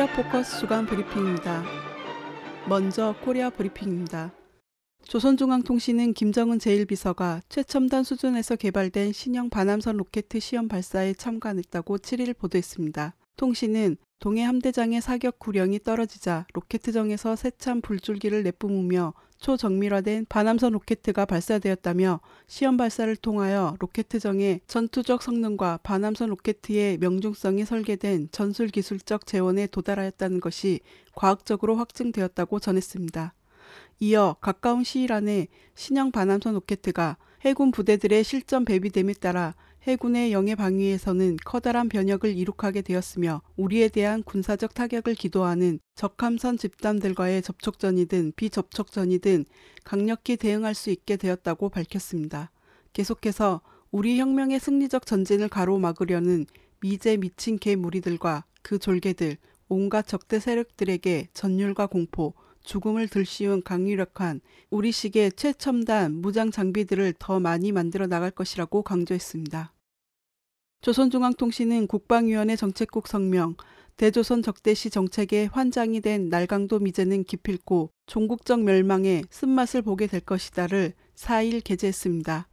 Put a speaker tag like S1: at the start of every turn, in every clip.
S1: 코리아 포커스 주간 브리핑입니다. 먼저 코리아 브리핑입니다. 조선중앙통신은 김정은 제1비서가 최첨단 수준에서 개발된 신형 반함선 로켓 시험 발사에 참관했다고 7일 보도했습니다. 통신은 동해 함대장의 사격 구령이 떨어지자 로켓정에서 세찬 불줄기를 내뿜으며 초정밀화된 반함선 로케트가 발사되었다며 시험 발사를 통하여 로켓정의 전투적 성능과 반함선 로켓의 명중성이 설계된 전술 기술적 제원에 도달하였다는 것이 과학적으로 확증되었다고 전했습니다. 이어 가까운 시일 안에 신형 반함선 로켓가 해군 부대들의 실전 배비됨에 따라 해군의 영해 방위에서는 커다란 변혁을 이룩하게 되었으며 우리에 대한 군사적 타격을 기도하는 적함선 집단들과의 접촉전이든 비접촉전이든 강력히 대응할 수 있게 되었다고 밝혔습니다. 계속해서 우리 혁명의 승리적 전진을 가로막으려는 미제 미친 개 무리들과 그 졸개들 온갖 적대 세력들에게 전율과 공포, 죽음을 들씌운 강유력한 우리식의 최첨단 무장 장비들을 더 많이 만들어 나갈 것이라고 강조했습니다. 조선중앙통신은 국방위원회 정책국 성명, 대조선 적대시 정책의 환장이 된 날강도 미제는 기필코 종국적 멸망의 쓴맛을 보게 될 것이다를 4일 게재했습니다.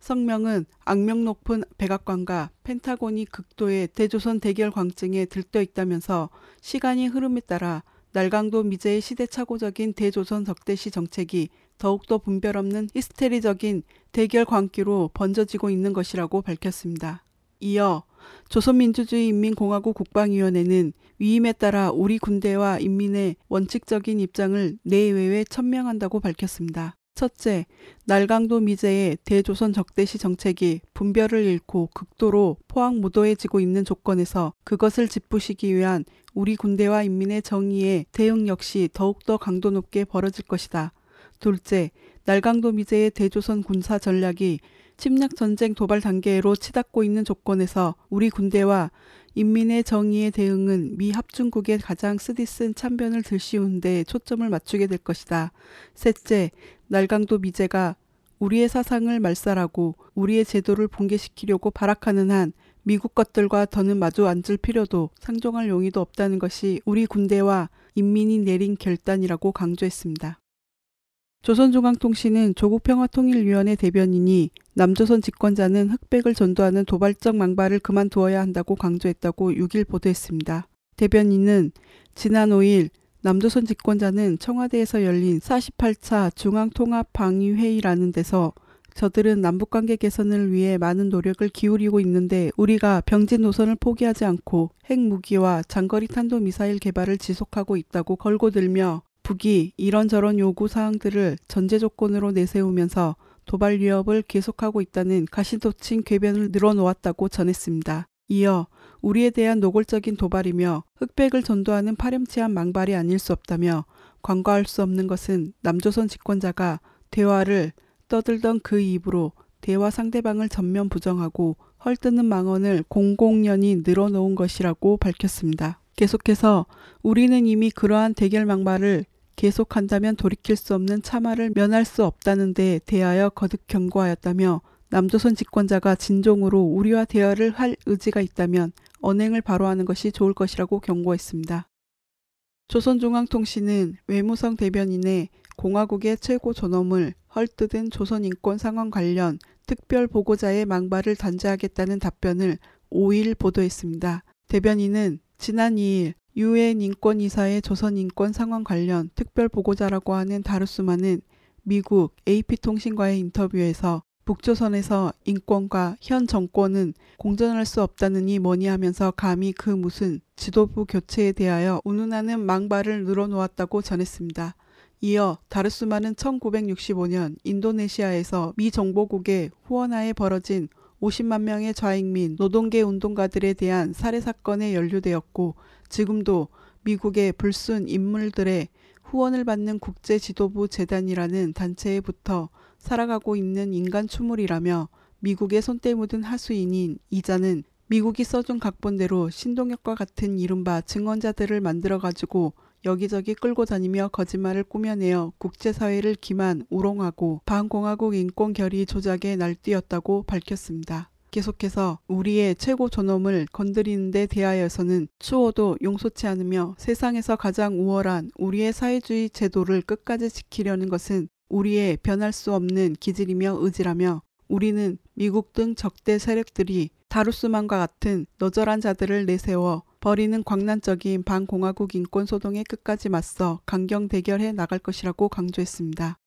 S1: 성명은 악명 높은 백악관과 펜타곤이 극도의 대조선 대결 광증에 들떠 있다면서 시간이 흐름에 따라 날강도 미제의 시대착오적인 대조선 적대시 정책이 더욱더 분별 없는 히스테리적인 대결 광기로 번져지고 있는 것이라고 밝혔습니다. 이어 조선민주주의인민공화국 국방위원회는 위임에 따라 우리 군대와 인민의 원칙적인 입장을 내외에 천명한다고 밝혔습니다. 첫째, 날강도 미제의 대조선 적대시 정책이 분별을 잃고 극도로 포항무도해지고 있는 조건에서 그것을 짚부시기 위한 우리 군대와 인민의 정의의 대응 역시 더욱더 강도 높게 벌어질 것이다. 둘째, 날강도 미제의 대조선 군사 전략이 침략 전쟁 도발 단계로 치닫고 있는 조건에서 우리 군대와 인민의 정의의 대응은 미 합중국의 가장 쓰디쓴 참변을 들씌운 데 초점을 맞추게 될 것이다. 셋째, 날강도 미제가 우리의 사상을 말살하고 우리의 제도를 붕괴시키려고 발악하는 한 미국 것들과 더는 마주 앉을 필요도 상종할 용의도 없다는 것이 우리 군대와 인민이 내린 결단이라고 강조했습니다. 조선중앙통신은 조국평화통일위원회 대변인이 남조선 집권자는 흑백을 전도하는 도발적 망발을 그만두어야 한다고 강조했다고 6일 보도했습니다. 대변인은 지난 5일 남조선 집권자는 청와대에서 열린 48차 중앙통합방위회의라는 데서 저들은 남북관계 개선을 위해 많은 노력을 기울이고 있는데 우리가 병진 노선을 포기하지 않고 핵무기와 장거리 탄도미사일 개발을 지속하고 있다고 걸고 들며 북이 이런저런 요구 사항들을 전제 조건으로 내세우면서 도발 위협을 계속하고 있다는 가시도친 궤변을 늘어놓았다고 전했습니다. 이어 우리에 대한 노골적인 도발이며 흑백을 전도하는 파렴치한 망발이 아닐 수 없다며 관과할 수 없는 것은 남조선 집권자가 대화를 떠들던 그 입으로 대화 상대방을 전면 부정하고 헐뜯는 망언을 공공연히 늘어놓은 것이라고 밝혔습니다. 계속해서 우리는 이미 그러한 대결 망발을 계속한다면 돌이킬 수 없는 참화를 면할 수 없다는 데 대하여 거듭 경고하였다며 남조선 집권자가 진종으로 우리와 대화를 할 의지가 있다면 언행을 바로하는 것이 좋을 것이라고 경고했습니다. 조선중앙통신은 외무성 대변인의 공화국의 최고 존엄을 헐뜯은 조선인권 상황 관련 특별 보고자의 망발을 단죄하겠다는 답변을 5일 보도했습니다. 대변인은 지난 2일 유엔 인권이사의 조선 인권 상황 관련 특별 보고자라고 하는 다루스마는 미국 AP통신과의 인터뷰에서 북조선에서 인권과 현 정권은 공존할 수 없다느니 뭐니 하면서 감히 그 무슨 지도부 교체에 대하여 운운하는 망발을 늘어놓았다고 전했습니다. 이어 다르스마는 1965년 인도네시아에서 미 정보국의 후원하에 벌어진 50만 명의 좌익 민 노동계 운동가들에 대한 살해 사건에 연루되었고 지금도 미국의 불순 인물들의 후원을 받는 국제 지도부 재단이라는 단체에 붙어 살아가고 있는 인간 추물이라며 미국의 손때 묻은 하수인인 이자는 미국이 써준 각본대로 신동엽과 같은 이른바 증언자들을 만들어가지고 여기저기 끌고 다니며 거짓말을 꾸며내어 국제사회를 기만, 우롱하고 반공화국 인권 결의 조작에 날뛰었다고 밝혔습니다. 계속해서 우리의 최고 존엄을 건드리는 데 대하여서는 추호도 용서치 않으며 세상에서 가장 우월한 우리의 사회주의 제도를 끝까지 지키려는 것은 우리의 변할 수 없는 기질이며 의지라며 우리는 미국 등 적대 세력들이 다루스만과 같은 너절한 자들을 내세워 버리는 광란적인 반공화국 인권 소동에 끝까지 맞서 강경 대결해 나갈 것이라고 강조했습니다.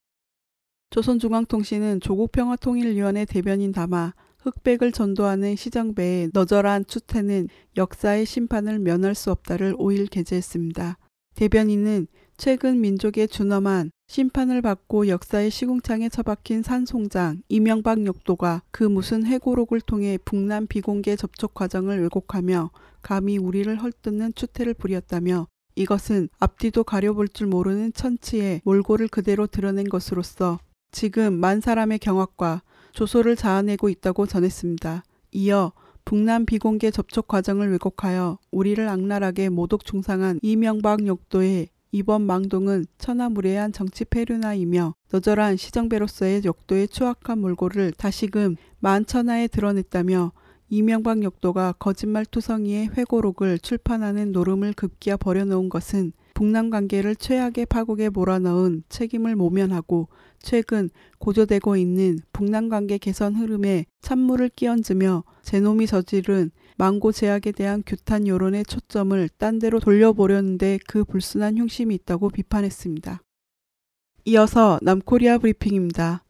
S1: 조선중앙통신은 조국평화통일위원회 대변인 담아 흑백을 전도하는 시정배의 너절한 추태는 역사의 심판을 면할 수 없다를 5일 게재했습니다. 대변인은 최근 민족의 준엄한 심판을 받고 역사의 시궁창에 처박힌 산송장 이명박 역도가 그 무슨 해고록을 통해 북남 비공개 접촉 과정을 왜곡하며 감히 우리를 헐뜯는 추태를 부렸다며 이것은 앞뒤도 가려볼 줄 모르는 천치의 몰골을 그대로 드러낸 것으로서 지금 만 사람의 경악과 조소를 자아내고 있다고 전했습니다. 이어 북남 비공개 접촉 과정을 왜곡하여 우리를 악랄하게 모독 중상한 이명박 역도의 이번 망동은 천하무례한 정치 패륜화이며 너절한 시정배로서의 역도의 추악한 몰골을 다시금 만천하에 드러냈다며 이명박 역도가 거짓말 투성이의 회고록을 출판하는 노름을 급기야 버려놓은 것은 북남 관계를 최악의 파국에 몰아넣은 책임을 모면하고 최근 고조되고 있는 북남 관계 개선 흐름에 찬물을 끼얹으며 제놈이 저지른 망고 제약에 대한 규탄 여론의 초점을 딴 데로 돌려보려는데 그 불순한 흉심이 있다고 비판했습니다. 이어서 남코리아 브리핑입니다.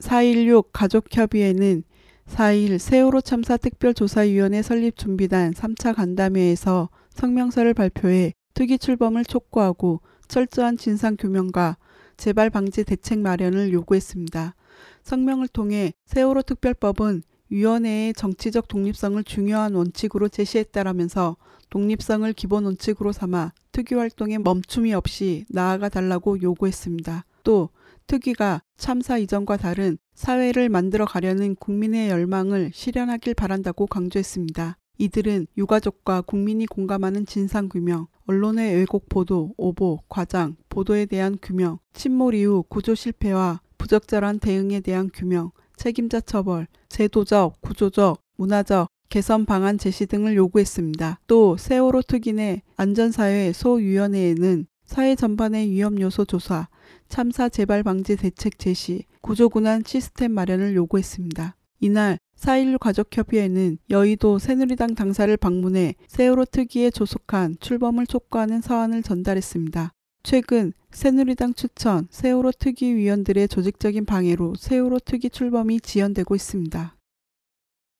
S1: 4.16 가족협의회는 4일 세월호 참사 특별조사위원회 설립 준비단 3차 간담회에서 성명서를 발표해 특위 출범을 촉구하고 철저한 진상규명과 재발 방지 대책 마련을 요구했습니다. 성명을 통해 세월호 특별법은 위원회의 정치적 독립성을 중요한 원칙으로 제시했다라면서 독립성을 기본 원칙으로 삼아 특위 활동에 멈춤이 없이 나아가 달라고 요구했습니다. 또 특위가 참사 이전과 다른 사회를 만들어 가려는 국민의 열망을 실현하길 바란다고 강조했습니다. 이들은 유가족과 국민이 공감하는 진상규명, 언론의 왜곡 보도, 오보, 과장, 보도에 대한 규명, 침몰 이후 구조 실패와 부적절한 대응에 대한 규명, 책임자 처벌, 제도적, 구조적, 문화적 개선 방안 제시 등을 요구했습니다. 또 세월호 특인의 안전사회 소위원회에는 사회 전반의 위험 요소 조사, 참사 재발 방지 대책 제시, 구조군안 시스템 마련을 요구했습니다. 이날 4.16 가족협의회는 여의도 새누리당 당사를 방문해 세월호 특위에 조속한 출범을 촉구하는 서한을 전달했습니다. 최근 새누리당 추천 세월호 특위 위원들의 조직적인 방해로 세월호 특위 출범이 지연되고 있습니다.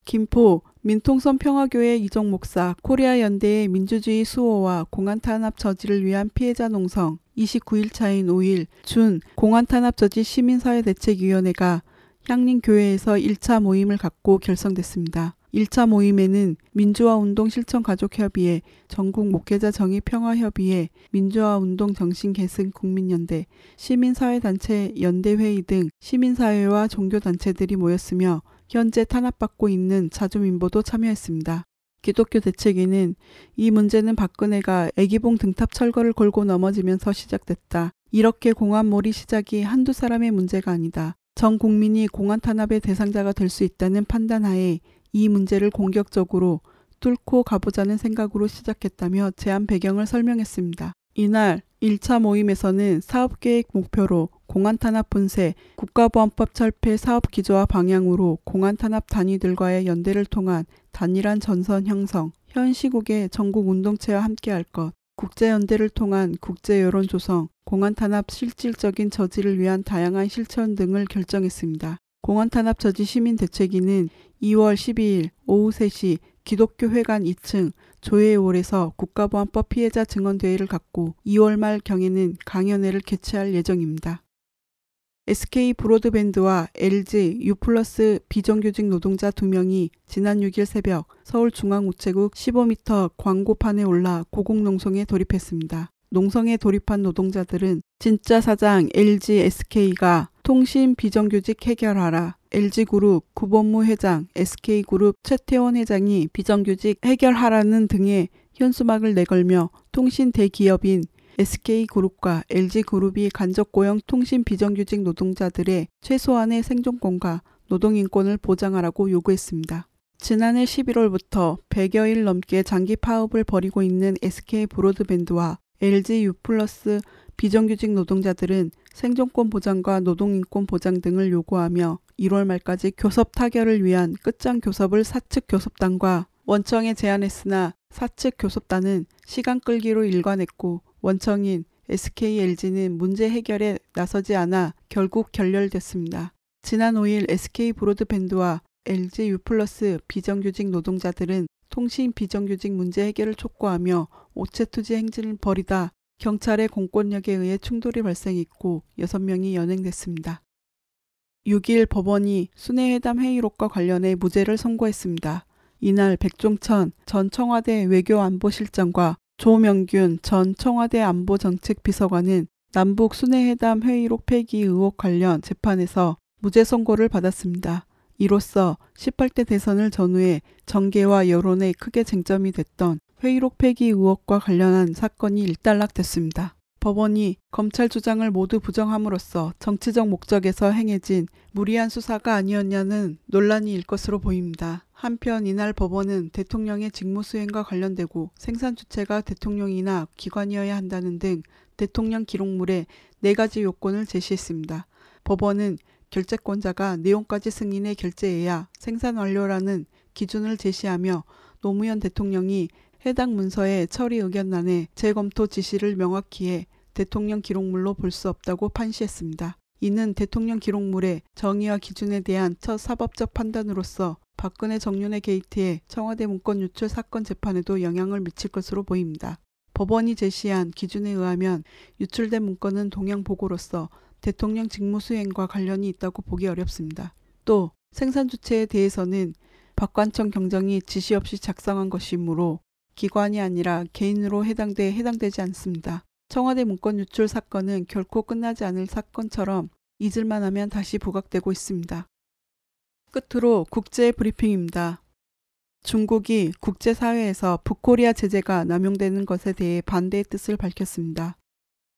S1: 김포 민통선 평화교회 이정 목사 코리아 연대의 민주주의 수호와 공안 탄압 저지를 위한 피해자 농성 29일 차인 5일 준 공안 탄압 저지 시민사회 대책위원회가 향림교회에서 1차 모임을 갖고 결성됐습니다. 1차 모임에는 민주화운동 실천가족협의회, 전국 목회자 정의평화협의회, 민주화운동 정신계승 국민연대, 시민사회단체 연대회의 등 시민사회와 종교단체들이 모였으며 현재 탄압받고 있는 자주민보도 참여했습니다. 기독교 대책위는 이 문제는 박근혜가 애기봉 등탑 철거를 걸고 넘어지면서 시작됐다. 이렇게 공안몰이 시작이 한두 사람의 문제가 아니다. 전 국민이 공안 탄압의 대상자가 될 수 있다는 판단하에 이 문제를 공격적으로 뚫고 가보자는 생각으로 시작했다며 제안 배경을 설명했습니다. 이날 1차 모임에서는 사업계획 목표로 공안탄압 분쇄, 국가보안법 철폐 사업 기조와 방향으로 공안탄압 단위들과의 연대를 통한 단일한 전선 형성, 현 시국의 전국 운동체와 함께할 것, 국제연대를 통한 국제 여론 조성, 공안탄압 실질적인 저지를 위한 다양한 실천 등을 결정했습니다. 공안탄압 저지 시민 대책위는 2월 12일 오후 3시 기독교 회관 2층 조회홀에서 국가보안법 피해자 증언대회를 갖고 2월 말 경에는 강연회를 개최할 예정입니다. SK 브로드밴드와 LG U+플러스 비정규직 노동자 2명이 지난 6일 새벽 서울중앙우체국 15m 광고판에 올라 고공농성에 돌입했습니다. 농성에 돌입한 노동자들은 진짜 사장 LG SK가 통신 비정규직 해결하라. LG그룹 구본무 회장, SK그룹 최태원 회장이 비정규직 해결하라는 등의 현수막을 내걸며 통신 대기업인 SK그룹과 LG그룹이 간접 고용 통신 비정규직 노동자들의 최소한의 생존권과 노동인권을 보장하라고 요구했습니다. 지난해 11월부터 100여일 넘게 장기 파업을 벌이고 있는 SK 브로드밴드와 LG U+플러스 비정규직 노동자들은 생존권 보장과 노동인권 보장 등을 요구하며 1월 말까지 교섭 타결을 위한 끝장 교섭을 사측 교섭단과 원청에 제안했으나 사측 교섭단은 시간 끌기로 일관했고 원청인 SK LG는 문제 해결에 나서지 않아 결국 결렬됐습니다. 지난 5일 SK 브로드밴드와 LG U+ 비정규직 노동자들은 통신 비정규직 문제 해결을 촉구하며 오체 투지 행진을 벌이다 경찰의 공권력에 의해 충돌이 발생했고 6명이 연행됐습니다. 6일 법원이 순회회담 회의록과 관련해 무죄를 선고했습니다. 이날 백종천 전 청와대 외교안보실장과 조명균 전 청와대 안보정책비서관은 남북 순회회담 회의록 폐기 의혹 관련 재판에서 무죄 선고를 받았습니다. 이로써 18대 대선을 전후해 정계와 여론에 크게 쟁점이 됐던 회의록 폐기 의혹과 관련한 사건이 일단락됐습니다. 법원이 검찰 주장을 모두 부정함으로써 정치적 목적에서 행해진 무리한 수사가 아니었냐는 논란이 일 것으로 보입니다. 한편 이날 법원은 대통령의 직무 수행과 관련되고 생산 주체가 대통령이나 기관이어야 한다는 등 대통령 기록물에 네 가지 요건을 제시했습니다. 법원은 결재권자가 내용까지 승인해 결재해야 생산 완료라는 기준을 제시하며 노무현 대통령이 해당 문서의 처리 의견란에 재검토 지시를 명확히 해 대통령 기록물로 볼 수 없다고 판시했습니다. 이는 대통령 기록물의 정의와 기준에 대한 첫 사법적 판단으로서 박근혜 정윤회 게이트의 청와대 문건 유출 사건 재판에도 영향을 미칠 것으로 보입니다. 법원이 제시한 기준에 의하면 유출된 문건은 동양 보고로서 대통령 직무 수행과 관련이 있다고 보기 어렵습니다. 또 생산 주체에 대해서는 박관청 경정이 지시 없이 작성한 것이므로 기관이 아니라 개인으로 해당돼 해당되지 않습니다. 청와대 문건 유출 사건은 결코 끝나지 않을 사건처럼 잊을만 하면 다시 부각되고 있습니다. 끝으로 국제 브리핑입니다. 중국이 국제사회에서 북코리아 제재가 남용되는 것에 대해 반대의 뜻을 밝혔습니다.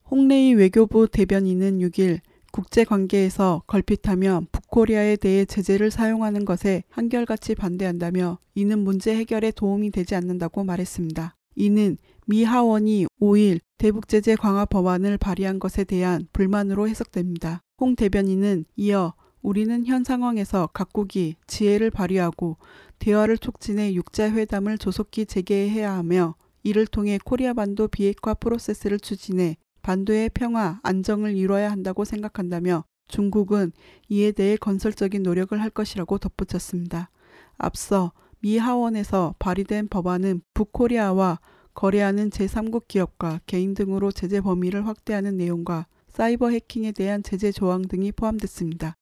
S1: 홍레이 외교부 대변인은 6일 국제 관계에서 걸핏하며 북코리아에 대해 제재를 사용하는 것에 한결같이 반대한다며 이는 문제 해결에 도움이 되지 않는다고 말했습니다. 이는 미 하원이 5일 대북제재 강화 법안을 발의한 것에 대한 불만으로 해석됩니다. 홍 대변인은 이어 우리는 현 상황에서 각국이 지혜를 발휘하고 대화를 촉진해 육자회담을 조속히 재개해야 하며 이를 통해 코리아 반도 비핵화 프로세스를 추진해 반도의 평화, 안정을 이뤄야 한다고 생각한다며 중국은 이에 대해 건설적인 노력을 할 것이라고 덧붙였습니다. 앞서 미 하원에서 발의된 법안은 북코리아와 거래하는 제3국 기업과 개인 등으로 제재 범위를 확대하는 내용과 사이버 해킹에 대한 제재 조항 등이 포함됐습니다.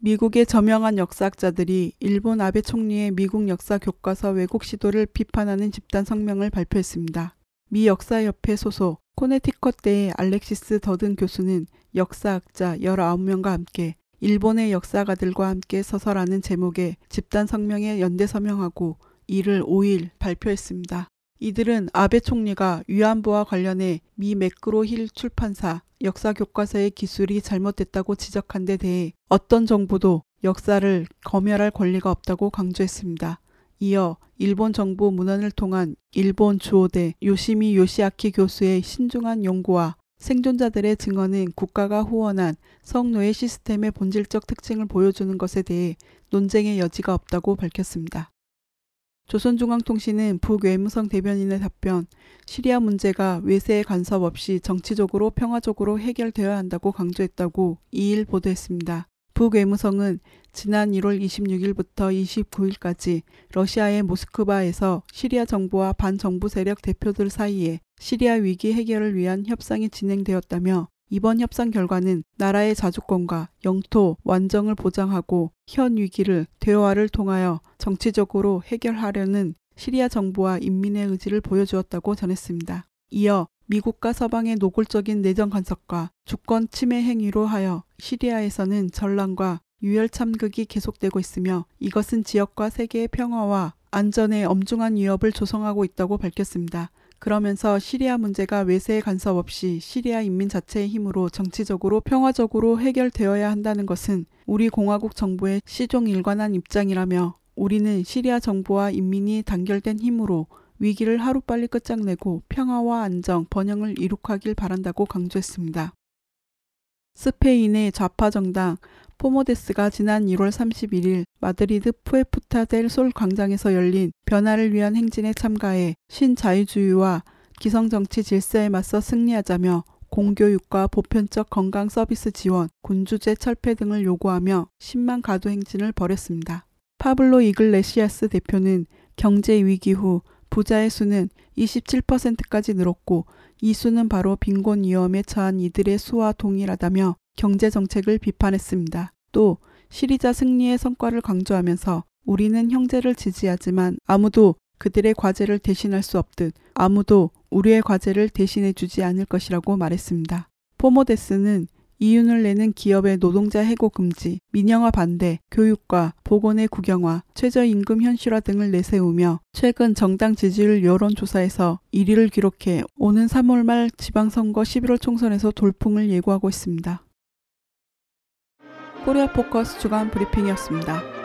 S1: 미국의 저명한 역사학자들이 일본 아베 총리의 미국 역사 교과서 왜곡 시도를 비판하는 집단 성명을 발표했습니다. 미 역사협회 소속 코네티컷대의 알렉시스 더든 교수는 역사학자 19명과 함께 일본의 역사가들과 함께 서서라는 제목의 집단 성명에 연대 서명하고 이를 5일 발표했습니다. 이들은 아베 총리가 위안부와 관련해 미 맥그로 힐 출판사 역사 교과서의 기술이 잘못됐다고 지적한 데 대해 어떤 정부도 역사를 검열할 권리가 없다고 강조했습니다. 이어 일본 정부 문헌을 통한 일본 주호대 요시미 요시아키 교수의 신중한 연구와 생존자들의 증언은 국가가 후원한 성노예 시스템의 본질적 특징을 보여주는 것에 대해 논쟁의 여지가 없다고 밝혔습니다. 조선중앙통신은 북외무성 대변인의 답변, 시리아 문제가 외세의 간섭 없이 정치적으로 평화적으로 해결되어야 한다고 강조했다고 2일 보도했습니다. 북외무성은 지난 1월 26일부터 29일까지 러시아의 모스크바에서 시리아 정부와 반정부 세력 대표들 사이에 시리아 위기 해결을 위한 협상이 진행되었다며 이번 협상 결과는 나라의 자주권과 영토 완정을 보장하고 현 위기를 대화를 통하여 정치적으로 해결하려는 시리아 정부와 인민의 의지를 보여주었다고 전했습니다. 이어 미국과 서방의 노골적인 내정 간섭과 주권 침해 행위로 하여 시리아에서는 전란과 유혈 참극이 계속되고 있으며 이것은 지역과 세계의 평화와 안전에 엄중한 위협을 조성하고 있다고 밝혔습니다. 그러면서 시리아 문제가 외세의 간섭 없이 시리아 인민 자체의 힘으로 정치적으로 평화적으로 해결되어야 한다는 것은 우리 공화국 정부의 시종 일관한 입장이라며 우리는 시리아 정부와 인민이 단결된 힘으로 위기를 하루빨리 끝장내고 평화와 안정, 번영을 이룩하길 바란다고 강조했습니다. 스페인의 좌파 정당 포데모스가 지난 1월 31일 마드리드 푸에르타 델 솔 광장에서 열린 변화를 위한 행진에 참가해 신자유주의와 기성정치 질서에 맞서 승리하자며 공교육과 보편적 건강 서비스 지원, 군주제 철폐 등을 요구하며 10만 가도 행진을 벌였습니다. 파블로 이글레시아스 대표는 경제 위기 후 부자의 수는 27%까지 늘었고 이 수는 바로 빈곤 위험에 처한 이들의 수와 동일하다며 경제 정책을 비판했습니다. 또 시리자 승리의 성과를 강조하면서 우리는 형제를 지지하지만 아무도 그들의 과제를 대신할 수 없듯 아무도 우리의 과제를 대신해 주지 않을 것이라고 말했습니다. 포모데스는 이윤을 내는 기업의 노동자 해고 금지, 민영화 반대, 교육과 보건의 국영화, 최저임금 현실화 등을 내세우며 최근 정당 지지율 여론조사에서 1위를 기록해 오는 3월 말 지방선거 11월 총선에서 돌풍을 예고하고 있습니다. 코리아 포커스 주간 브리핑이었습니다.